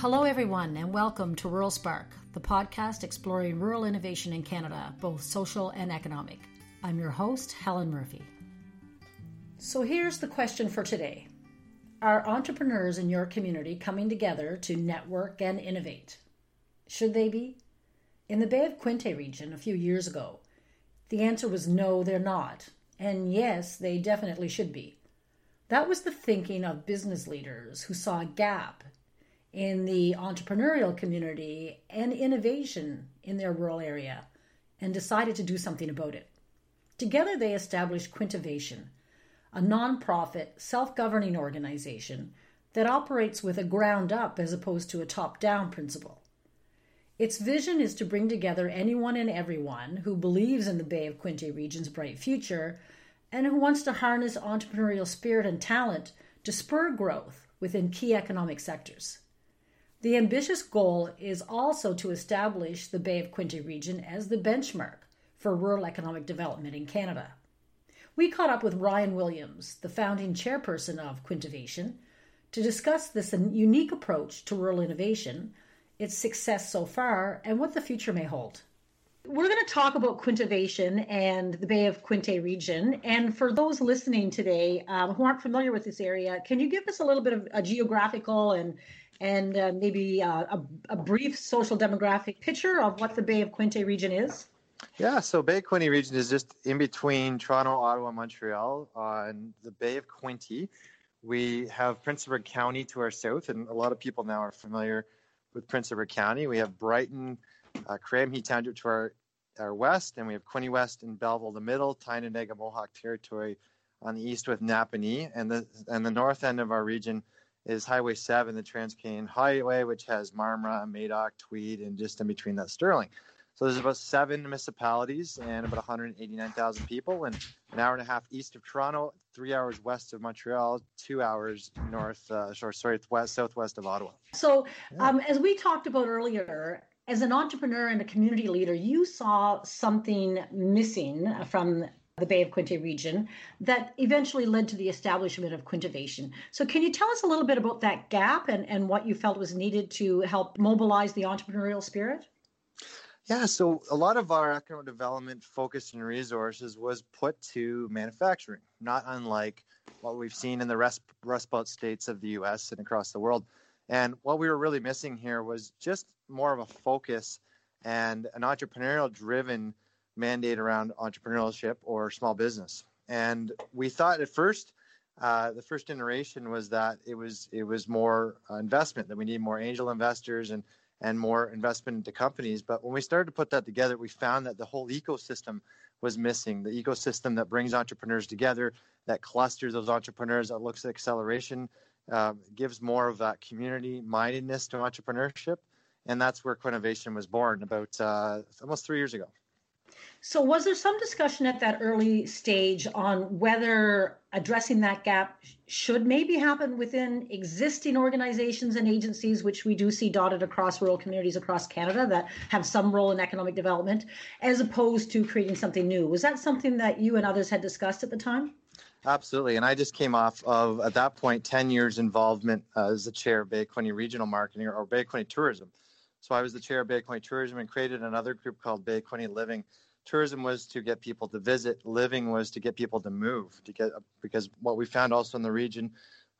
Hello, everyone, and welcome to Rural Spark, the podcast exploring rural innovation in Canada, both social and economic. I'm your host, Helen Murphy. So, here's the question for today Are entrepreneurs in your community coming together to network and innovate? Should they be? In the Bay of Quinte region a few years ago, the answer was no, they're not. And yes, they definitely should be. That was the thinking of business leaders who saw a gap in the entrepreneurial community and innovation in their rural area and decided to do something about it. Together, they established Quintivation, a nonprofit, self governing organization that operates with a ground up as opposed to a top down principle. Its vision is to bring together anyone and everyone who believes in the Bay of Quinte region's bright future and who wants to harness entrepreneurial spirit and talent to spur growth within key economic sectors. The ambitious goal is also to establish the Bay of Quinte region as the benchmark for rural economic development in Canada. We caught up with Ryan Williams, the founding chairperson of Quintivation, to discuss this unique approach to rural innovation, its success so far, and what the future may hold. We're going to talk about Quintivation and the Bay of Quinte region. And for those listening today um, who aren't familiar with this area, can you give us a little bit of a geographical and and uh, maybe uh, a, a, brief social demographic picture of what the Bay of Quinte region is? Yeah, so Bay of Quinte region is just in between Toronto, Ottawa, Montreal on the Bay of Quinte. We have Prince Edward County to our south, and a lot of people now are familiar with Prince Edward County. We have Brighton, uh, Cramahe Township to our, our west, and we have Quinte West and Belleville the middle, Tyendinaga Mohawk Territory on the east with Napanee, and the and the north end of our region is Highway 7, the Trans Canadian Highway, which has Marmora, Madoc, Tweed, and just in between that Stirling. So there's about seven municipalities and about 189,000 people, and an hour and a half east of Toronto, three hours west of Montreal, two hours north, uh, sorry, west, southwest of Ottawa. So, yeah. um, as we talked about earlier, as an entrepreneur and a community leader, you saw something missing from the Bay of Quinte region that eventually led to the establishment of Quintivation. So, can you tell us a little bit about that gap and, and what you felt was needed to help mobilize the entrepreneurial spirit? Yeah, so a lot of our economic development focus and resources was put to manufacturing, not unlike what we've seen in the Rust, Rust Belt states of the US and across the world. And what we were really missing here was just more of a focus and an entrepreneurial driven mandate around entrepreneurship or small business. And we thought at first, uh, the first iteration was that it was it was more uh, investment that we need more angel investors and and more investment into companies. But when we started to put that together, we found that the whole ecosystem was missing. The ecosystem that brings entrepreneurs together, that clusters those entrepreneurs, that looks at acceleration, uh, gives more of that community mindedness to entrepreneurship. And that's where Quinnovation was born about uh, almost three years ago. So, was there some discussion at that early stage on whether addressing that gap should maybe happen within existing organizations and agencies, which we do see dotted across rural communities across Canada that have some role in economic development, as opposed to creating something new? Was that something that you and others had discussed at the time? Absolutely. And I just came off of, at that point, 10 years involvement as the chair of Bay Quinte Regional Marketing or, or Bay Quinte Tourism. So I was the chair of Bay Quinte Tourism and created another group called Bay Quinte Living tourism was to get people to visit living was to get people to move to get because what we found also in the region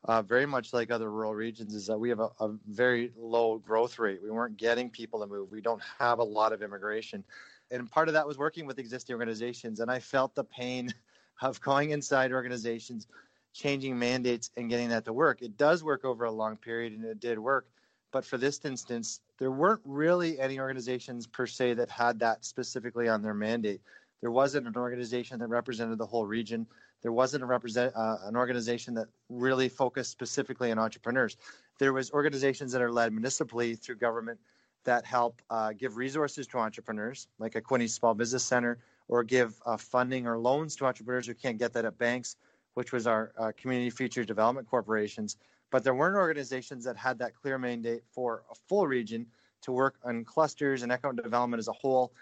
uh, very much like other rural regions is that we have a, a, very low growth rate. We weren't getting people to move. We don't have a lot of immigration. And part of that was working with existing organizations and i felt the pain of going inside organizations changing mandates and getting that to work. It does work over a long period and it did work but for this instance, there weren't really any organizations per se that had that specifically on their mandate. There wasn't an organization that represented the whole region. There wasn't a represent uh, an organization that really focused specifically on entrepreneurs. There was organizations that are led municipally through government that help uh, give resources to entrepreneurs, like a Quinte Small Business Center, or give uh, funding or loans to entrepreneurs who can't get that at banks, which was our uh, Community Future Development Corporations but there weren't organizations that had that clear mandate for a full region to work on clusters and economic development as a whole,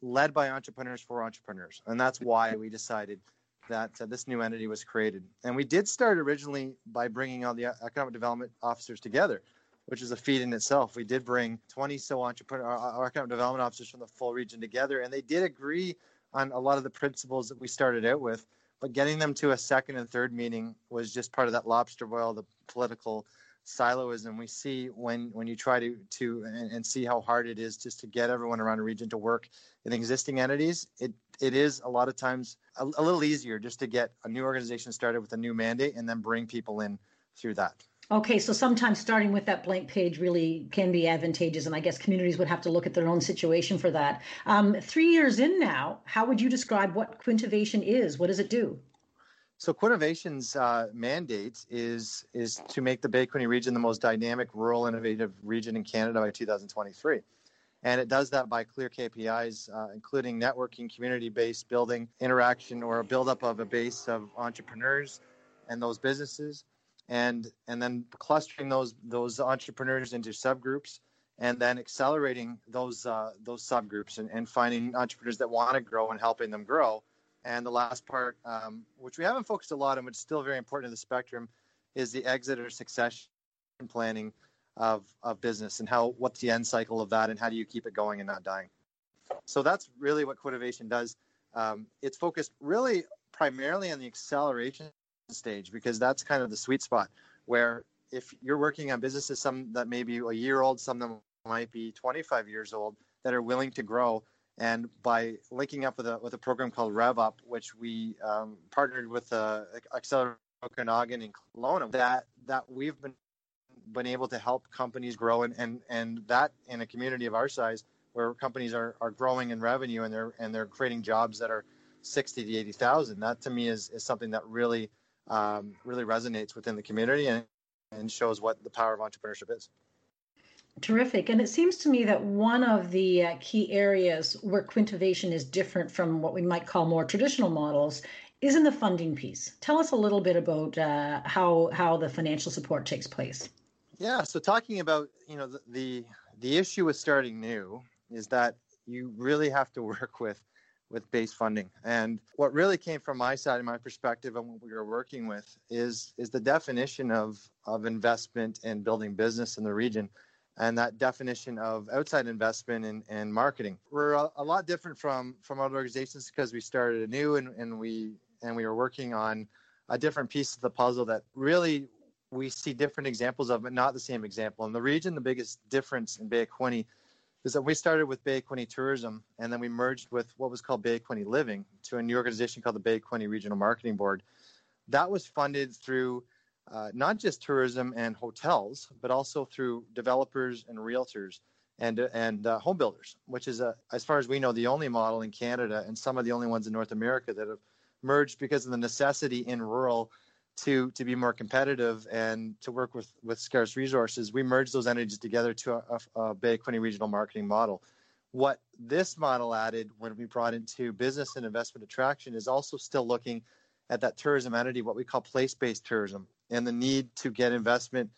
led by entrepreneurs for entrepreneurs. And that's why we decided that uh, this new entity was created. And we did start originally by bringing all the uh, economic development officers together. which is a feat in itself. We did bring 20 so entrepreneur, our economic development officers from the full region together, and they did agree on a lot of the principles that we started out with. But getting them to a second and third meeting was just part of that lobster boil, the political siloism. We see when when you try to to and, and, see how hard it is just to get everyone around a region to work in existing entities it it is a lot of times a, a little easier just to get a new organization started with a new mandate and then bring people in through that Okay, so sometimes starting with that blank page really can be advantageous, and I guess communities would have to look at their own situation for that. Um, three years in now, how would you describe what Quintivation is? What does it do? So Quinnovation's uh, mandate is is to make the Bay Quinte region the most dynamic, rural, innovative region in Canada by 2023. And it does that by clear KPIs, uh, including networking, community-based building, interaction, or a buildup of a base of entrepreneurs and those businesses, and and then clustering those those entrepreneurs into subgroups, and then accelerating those uh, those subgroups and, and finding entrepreneurs that want to grow and helping them grow and the last part, um, which we haven't focused a lot on, but it's still very important in the spectrum, is the exit or succession planning of, of business and how what's the end cycle of that and how do you keep it going and not dying. So that's really what Quinnovation does. Um, it's focused really primarily on the acceleration stage because that's kind of the sweet spot where if you're working on businesses, some that may be a year old, some that might be 25 years old, that are willing to grow, and by linking up with a with a program called RevUp, which we um, partnered with uh, Accelerator Okanagan and Kelowna, that that we've been been able to help companies grow and, and, and that in a community of our size where companies are, are growing in revenue and they're and they're creating jobs that are 60 to 80,000 that to me is, is something that really um, really resonates within the community and, and shows what the power of entrepreneurship is. Terrific. And it seems to me that one of the uh, key areas where Quintivation is different from what we might call more traditional models is in the funding piece. Tell us a little bit about uh, how how the financial support takes place. Yeah. So talking about you know the, the the issue with starting new is that you really have to work with with base funding. And what really came from my side and my perspective and what we were working with is is the definition of of investment and building business in the region and that definition of outside investment and, and marketing. We're a, a, lot different from from other organizations because we started anew and, and we and we were working on a different piece of the puzzle that really we see different examples of, but not the same example. In the region, the biggest difference in Bay Quinte is that we started with Bay Quinte Tourism and then we merged with what was called Bay Quinte Living to a new organization called the Bay Quinte Regional Marketing Board. That was funded through uh, not just tourism and hotels, but also through developers and realtors and and uh, home builders, which is, as far as we know, the only model in Canada and some of the only ones in North America that have merged because of the necessity in rural to to be more competitive and to work with with scarce resources. We merged those entities together to a, a, Bay Quinte regional marketing model. What this model added when we brought into business and investment attraction is also still looking at that tourism entity, what we call place-based tourism, and the need to get investment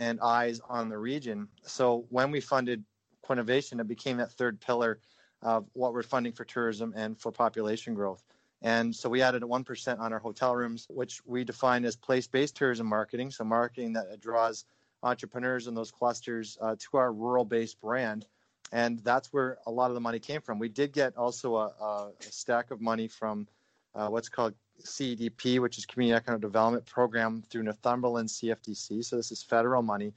and eyes on the region. So when we funded Quinnovation, it became that third pillar of what we're funding for tourism and for population growth. And so we added a 1% on our hotel rooms, which we define as place based tourism marketing. So, marketing that draws entrepreneurs in those clusters uh, to our rural based brand. And that's where a lot of the money came from. We did get also a, a stack of money from uh, what's called CEDP, which is Community Economic Development Program through Northumberland CFDC. So this is federal money.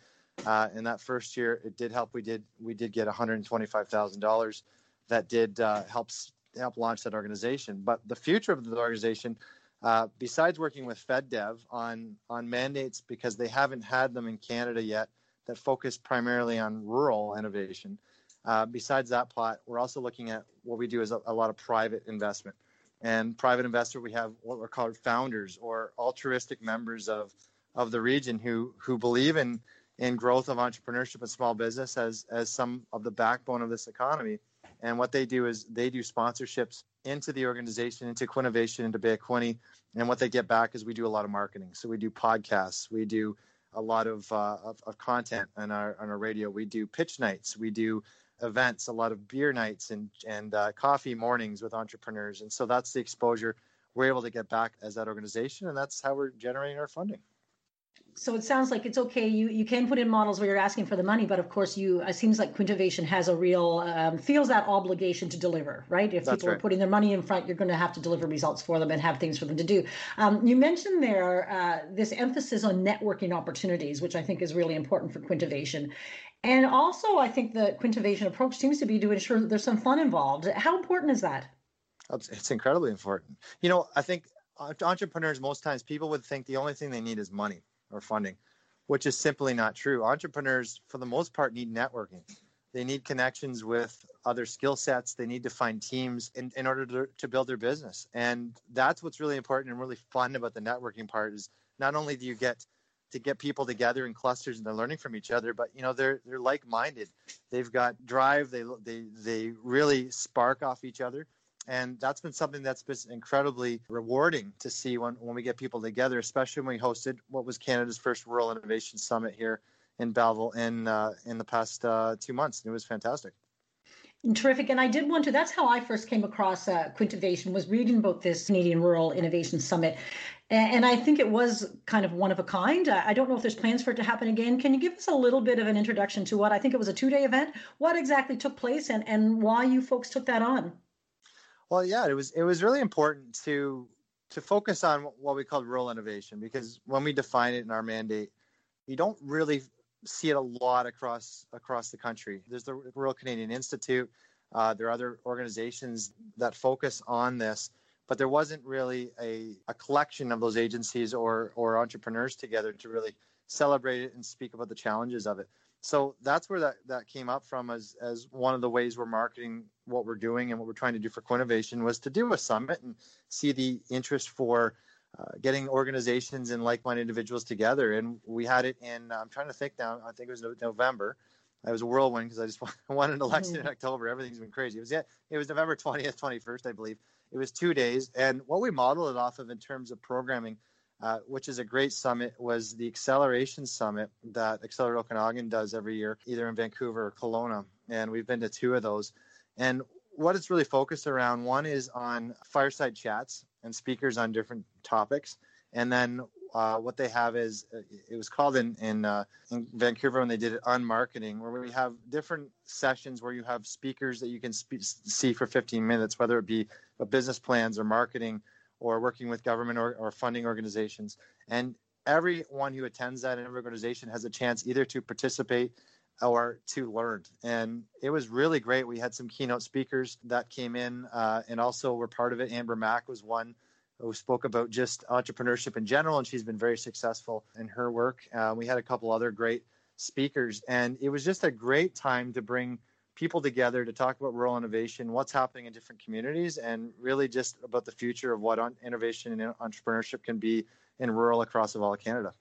Uh, in that first year, it did help. We did we did get $125,000 that did uh, help help launch that organization. But the future of the organization, uh, besides working with FedDev on on mandates because they haven't had them in Canada yet that focus primarily on rural innovation. Uh, besides that plot, we're also looking at what we do is a, a lot of private investment and private investor we have what we're called founders or altruistic members of of the region who who believe in in growth of entrepreneurship and small business as as some of the backbone of this economy and what they do is they do sponsorships into the organization into Quinnovation into Bay Quinte and what they get back is we do a lot of marketing. So we do podcasts. We do a lot of, uh, of, of content on our on our radio. We do pitch nights. We do events, a lot of beer nights and and uh, coffee mornings with entrepreneurs, and so that's the exposure we're able to get back as that organization, and that's how we're generating our funding. So it sounds like it's okay. You you can put in models where you're asking for the money, but of course, you it seems like Quintivation has a real um, feels that obligation to deliver, right? If That's people right. are putting their money in front, you're going to have to deliver results for them and have things for them to do. Um, you mentioned there uh, this emphasis on networking opportunities, which I think is really important for Quintivation. And also, I think the Quintivation approach seems to be to ensure that there's some fun involved. How important is that? It's, it's incredibly important. You know, I think entrepreneurs most times people would think the only thing they need is money or funding, which is simply not true. Entrepreneurs, for the most part, need networking. They need connections with other skill sets. They need to find teams in, in order to, to build their business. And that's what's really important and really fun about the networking part is not only do you get to get people together in clusters and they're learning from each other, but you know they're they're like-minded. They've got drive. They they they really spark off each other and that's been something that's been incredibly rewarding to see when, when we get people together, especially when we hosted what was Canada's first Rural Innovation Summit here in Belleville in uh, in the past uh, two months. It was fantastic. And Terrific. And I did want to, that's how I first came across uh, Quintivation, was reading about this Canadian Rural Innovation Summit. And I think it was kind of one of a kind. I don't know if there's plans for it to happen again. Can you give us a little bit of an introduction to what I think it was a two day event? What exactly took place and, and why you folks took that on? Well, yeah, it was it was really important to to focus on what we call rural innovation because when we define it in our mandate, you don't really see it a lot across across the country. There's the Rural Canadian Institute. Uh, there are other organizations that focus on this, but there wasn't really a, a collection of those agencies or or entrepreneurs together to really celebrate it and speak about the challenges of it so that's where that, that came up from as, as one of the ways we're marketing what we're doing and what we're trying to do for Quinnovation was to do a summit and see the interest for uh, getting organizations and like-minded individuals together. And we had it in, I'm trying to think now, I think it was November. It was a whirlwind because I just won an election mm-hmm. in October. Everything's been crazy. It was, yeah, it was November 20th, 21st, I believe. It was two days. And what we modeled it off of in terms of programming – uh, which is a great summit, was the Acceleration Summit that Accelerate Okanagan does every year, either in Vancouver or Kelowna. And we've been to two of those. And what it's really focused around one is on fireside chats and speakers on different topics. And then uh, what they have is uh, it was called in in, uh, in Vancouver when they did it on marketing, where we have different sessions where you have speakers that you can spe- see for 15 minutes, whether it be business plans or marketing or working with government or, or funding organizations. And everyone who attends that every organization has a chance either to participate or to learn. And it was really great. We had some keynote speakers that came in uh, and also were part of it. Amber Mac was one who spoke about just entrepreneurship in general, and she's been very successful in her work. Uh, we had a couple other great speakers, and it was just a great time to bring people together to talk about rural innovation, what's happening in different communities, and really just about the future of what innovation and entrepreneurship can be in rural across all of Canada.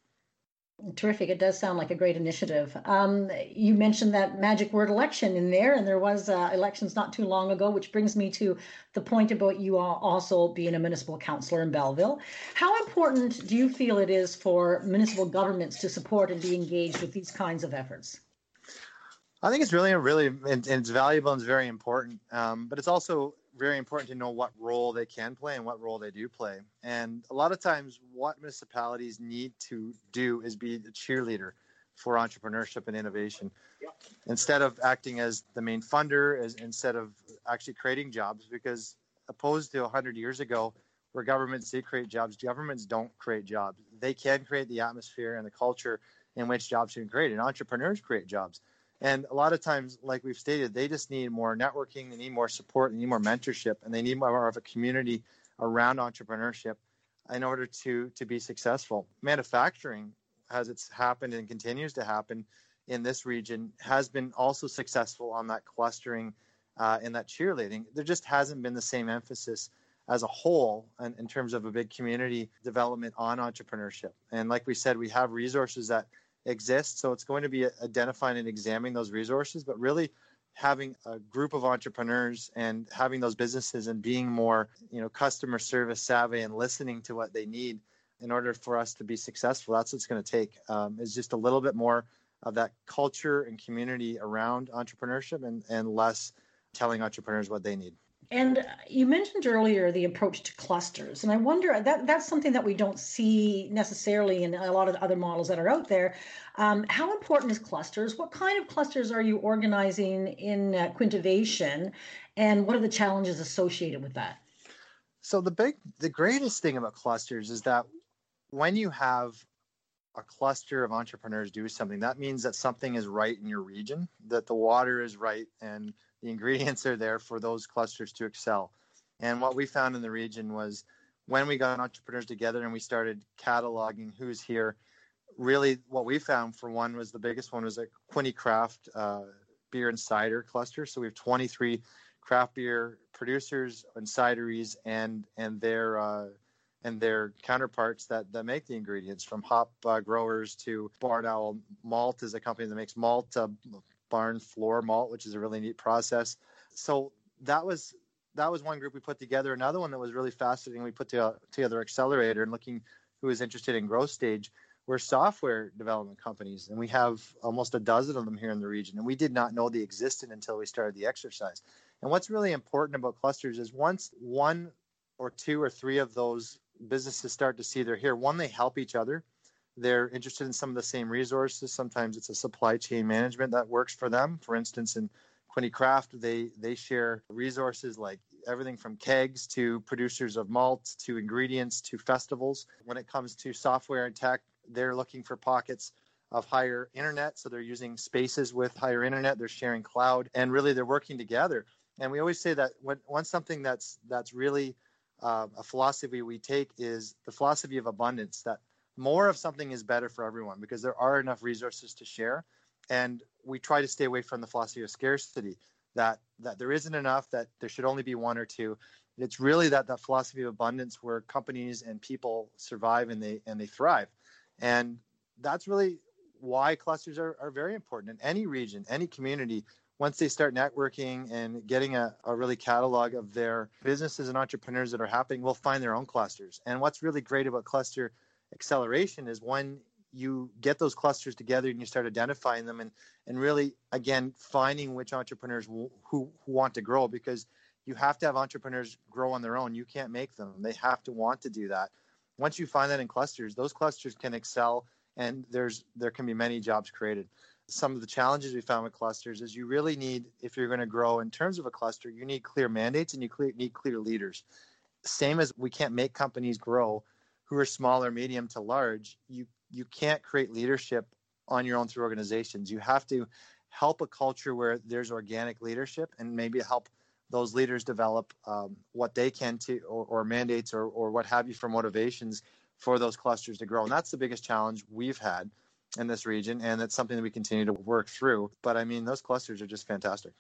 Terrific. It does sound like a great initiative. Um, you mentioned that magic word election in there, and there was uh, elections not too long ago, which brings me to the point about you all also being a municipal councillor in Belleville. How important do you feel it is for municipal governments to support and be engaged with these kinds of efforts? I think it's really, really, and it's valuable and it's very important. Um, but it's also very important to know what role they can play and what role they do play. And a lot of times, what municipalities need to do is be the cheerleader for entrepreneurship and innovation. Instead of acting as the main funder, as instead of actually creating jobs, because opposed to 100 years ago, where governments did create jobs, governments don't create jobs. They can create the atmosphere and the culture in which jobs can create, and entrepreneurs create jobs. And a lot of times, like we've stated, they just need more networking, they need more support, they need more mentorship, and they need more of a community around entrepreneurship in order to to be successful. Manufacturing, as it's happened and continues to happen in this region, has been also successful on that clustering uh, and that cheerleading. There just hasn't been the same emphasis as a whole in, in terms of a big community development on entrepreneurship. And like we said, we have resources that exist. So it's going to be identifying and examining those resources, but really having a group of entrepreneurs and having those businesses and being more, you know, customer service savvy and listening to what they need in order for us to be successful. That's what it's going to take. Um, is just a little bit more of that culture and community around entrepreneurship and, and less telling entrepreneurs what they need. And you mentioned earlier the approach to clusters, and I wonder that that's something that we don't see necessarily in a lot of other models that are out there. Um, how important is clusters? What kind of clusters are you organizing in uh, Quintivation, and what are the challenges associated with that? So the big, the greatest thing about clusters is that when you have a cluster of entrepreneurs do something, that means that something is right in your region, that the water is right, and the ingredients are there for those clusters to excel. And what we found in the region was when we got entrepreneurs together and we started cataloging who's here, really what we found for one was the biggest one was a Quinte Craft uh, beer and cider cluster. So we have 23 craft beer producers and cideries and and their uh, and their counterparts that, that make the ingredients from hop uh, growers to Barn Owl Malt is a company that makes malt, uh, barn floor malt, which is a really neat process. So that was that was one group we put together. Another one that was really fascinating. We put to, together accelerator and looking who was interested in growth stage. We're software development companies, and we have almost a dozen of them here in the region. And we did not know they existed until we started the exercise. And what's really important about clusters is once one or two or three of those businesses start to see they're here, one, they help each other they're interested in some of the same resources. Sometimes it's a supply chain management that works for them. For instance, in Quinte Craft, they they share resources like everything from kegs to producers of malt to ingredients to festivals. When it comes to software and tech, they're looking for pockets of higher internet. So they're using spaces with higher internet. They're sharing cloud, and really they're working together. And we always say that when once something that's that's really uh, a philosophy we take is the philosophy of abundance. That more of something is better for everyone because there are enough resources to share. And we try to stay away from the philosophy of scarcity that that there isn't enough that there should only be one or two. It's really that that philosophy of abundance where companies and people survive and they and they thrive. And that's really why clusters are, are very important in any region any community. Once they start networking and getting a, a really catalog of their businesses and entrepreneurs that are happening will find their own clusters. And what's really great about cluster acceleration is when you get those clusters together and you start identifying them and and really again finding which entrepreneurs who, who want to grow because you have to have entrepreneurs grow on their own. You can't make them. They have to want to do that. Once you find that in clusters those clusters can excel and there's there can be many jobs created. Some of the challenges we found with clusters is you really need if you're going to grow in terms of a cluster you need clear mandates and you clear, need clear leaders. Same as we can't make companies grow who are small or medium to large, you you can't create leadership on your own through organizations. You have to help a culture where there's organic leadership and maybe help those leaders develop um, what they can to or, or mandates or, or what have you for motivations for those clusters to grow. And that's the biggest challenge we've had in this region. And that's something that we continue to work through. But I mean, those clusters are just fantastic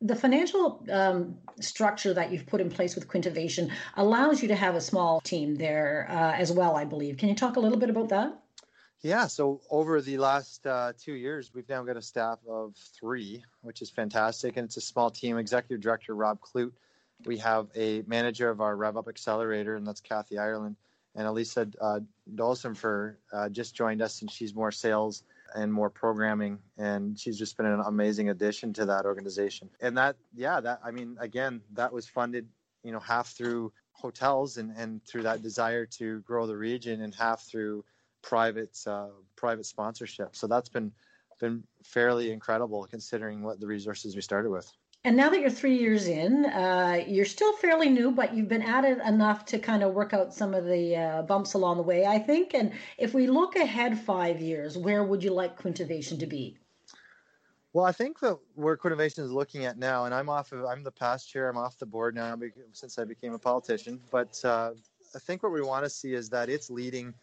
the financial um, structure that you've put in place with Quintivation allows you to have a small team there uh, as well, I believe. Can you talk a little bit about that? Yeah, so over the last uh, two years, we've now got a staff of three, which is fantastic. And it's a small team. Executive Director Rob Clute. We have a manager of our Rev Up Accelerator, and that's Kathy Ireland. And Elisa uh, Dolson for uh, just joined us, and she's more sales and more programming and she's just been an amazing addition to that organization. And that yeah that i mean again that was funded you know half through hotels and and through that desire to grow the region and half through private uh, private sponsorship. So that's been been fairly incredible considering what the resources we started with and now that you're three years in, uh, you're still fairly new, but you've been at it enough to kind of work out some of the uh, bumps along the way, I think. And if we look ahead five years, where would you like Quintivation to be? Well, I think that where Quintivation is looking at now, and I'm off of, I'm the past chair, I'm off the board now since I became a politician. But uh, I think what we want to see is that it's leading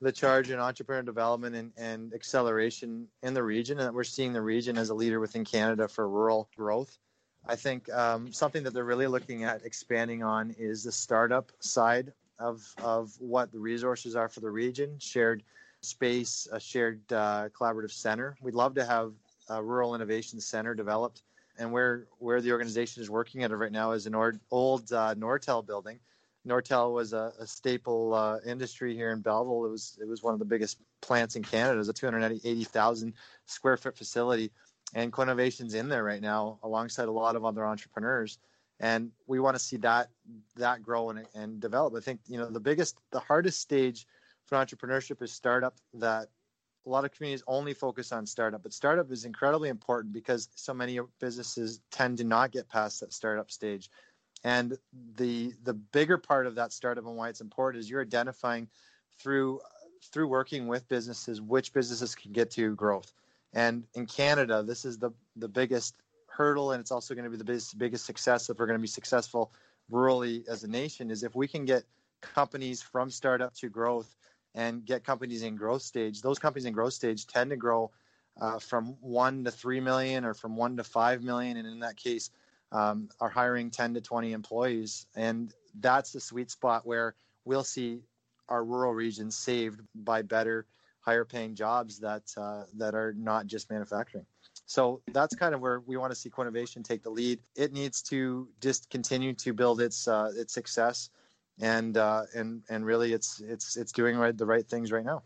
the charge in entrepreneur development and, and acceleration in the region, and that we're seeing the region as a leader within Canada for rural growth. I think um, something that they're really looking at expanding on is the startup side of of what the resources are for the region, shared space, a shared uh, collaborative center. We'd love to have a rural innovation center developed, and where where the organization is working at it right now is an old, old uh, Nortel building. Nortel was a, a staple uh, industry here in Belleville. It was it was one of the biggest plants in Canada. It was a 280,000 square foot facility and Quintivation's in there right now alongside a lot of other entrepreneurs. and we want to see that that grow and, and develop. I think you know the biggest, the hardest stage for entrepreneurship is startup. That a lot of communities only focus on startup, but startup is incredibly important because so many businesses tend to not get past that startup stage. And the the bigger part of that startup and why it's important is you're identifying through through working with businesses which businesses can get to growth. And in Canada, this is the the biggest hurdle, and it's also going to be the biggest biggest success if we're going to be successful rurally as a nation. Is if we can get companies from startup to growth and get companies in growth stage. Those companies in growth stage tend to grow uh, from one to three million or from one to five million, and in that case, um, are hiring 10 to 20 employees. And that's the sweet spot where we'll see our rural regions saved by better, higher paying jobs that uh, that are not just manufacturing. So that's kind of where we want to see Quinnovation take the lead. It needs to just continue to build its uh, its success, and uh, and and really, it's it's it's doing right, the right things right now.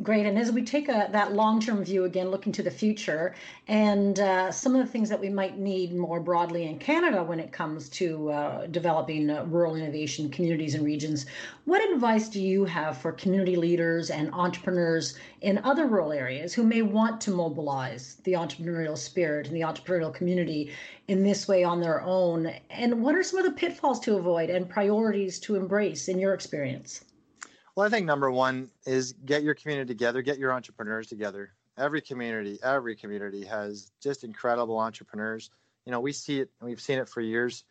Great. And as we take a, that long term view again, looking to the future, and uh, some of the things that we might need more broadly in Canada when it comes to uh, developing uh, rural innovation communities and regions, what advice do you have for community leaders and entrepreneurs in other rural areas who may want to mobilize the entrepreneurial spirit and the entrepreneurial community in this way on their own? And what are some of the pitfalls to avoid and priorities to embrace in your experience? Well, I think number one is get your community together, get your entrepreneurs together. Every community, every community has just incredible entrepreneurs. You know, we see it, we've seen it for years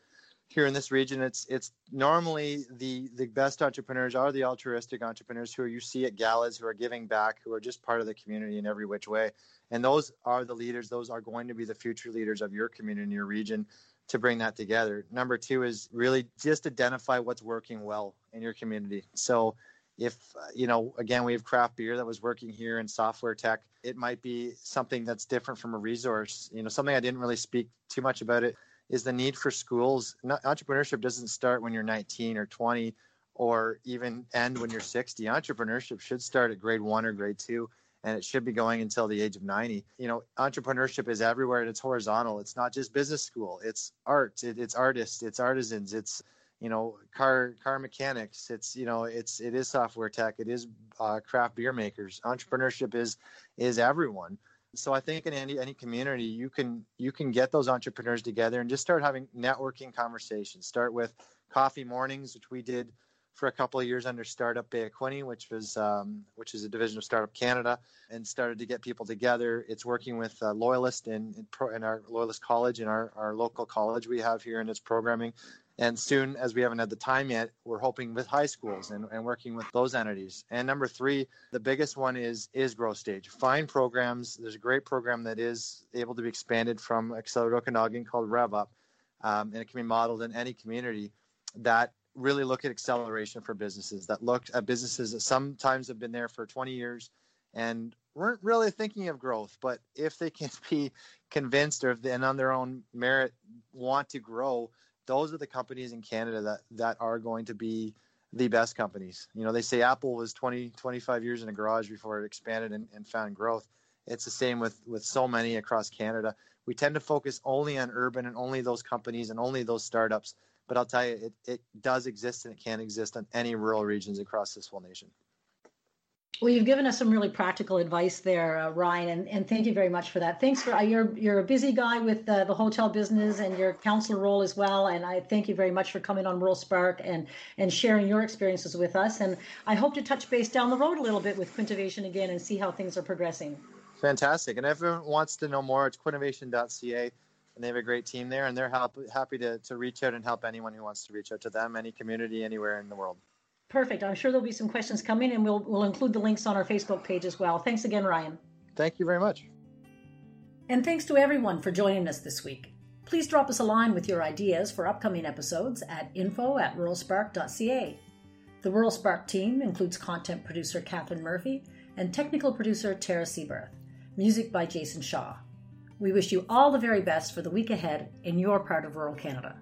here in this region. It's it's normally the the best entrepreneurs are the altruistic entrepreneurs who you see at galas, who are giving back, who are just part of the community in every which way. And those are the leaders. Those are going to be the future leaders of your community and your region to bring that together. Number two is really just identify what's working well in your community. So if uh, you know again we have craft beer that was working here in software tech it might be something that's different from a resource. You know something i didn't really speak too much about it is the need for schools. Entrepreneurship doesn't start when you're 19 or 20 or even end when you're 60 entrepreneurship should start at grade 1 or grade 2 and it should be going until the age of 90 you know entrepreneurship is everywhere and it's horizontal. It's not just business school. It's art. It, it's artists. It's artisans. It's you know car car mechanics it's you know it's it is software tech it is uh, craft beer makers. Entrepreneurship is is everyone. So i think in any any community you can you can get those entrepreneurs together and just start having networking conversations. Start with coffee mornings which we did for a couple of years under startup bay of quinte which was um, which is a division of startup canada and started to get people together. It's working with uh, loyalist in, in, pro, in our loyalist college in our, our local college we have here in its programming and soon, as we haven't had the time yet, we're hoping with high schools and, and working with those entities. And number three, the biggest one is is growth stage. Find programs. There's a great program that is able to be expanded from Accelerate Okanagan called Rev Up, um, and it can be modeled in any community that really look at acceleration for businesses that look at businesses that sometimes have been there for 20 years and weren't really thinking of growth but if they can be convinced or if they, and on their own merit want to grow those are the companies in Canada that that are going to be the best companies. You know, they say Apple was 20, 25 years in a garage before it expanded and, and found growth. It's the same with with so many across Canada. We tend to focus only on urban and only those companies and only those startups. But I'll tell you, it, it does exist and it can exist in any rural regions across this whole nation. Well, you've given us some really practical advice there, uh, Ryan, and, and thank you very much for that. Thanks for uh, you're you're a busy guy with the hotel business and your councillor role as well, and I thank you very much for coming on Rural Spark and and sharing your experiences with us. And I hope to touch base down the road a little bit with Quinnovation again and see how things are progressing. Fantastic! And everyone wants to know more, it's quinnovation.ca, and they have a great team there, and they're help, happy to to reach out and help anyone who wants to reach out to them, any community anywhere in the world. Perfect. I'm sure there'll be some questions coming, and we'll we'll include the links on our Facebook page as well. Thanks again, Ryan. Thank you very much. And thanks to everyone for joining us this week. Please drop us a line with your ideas for upcoming episodes at info at ruralspark.ca. The Rural Spark team includes content producer Catherine Murphy and technical producer Tara Seaberth. Music by Jason Shaw. We wish you all the very best for the week ahead in your part of rural Canada.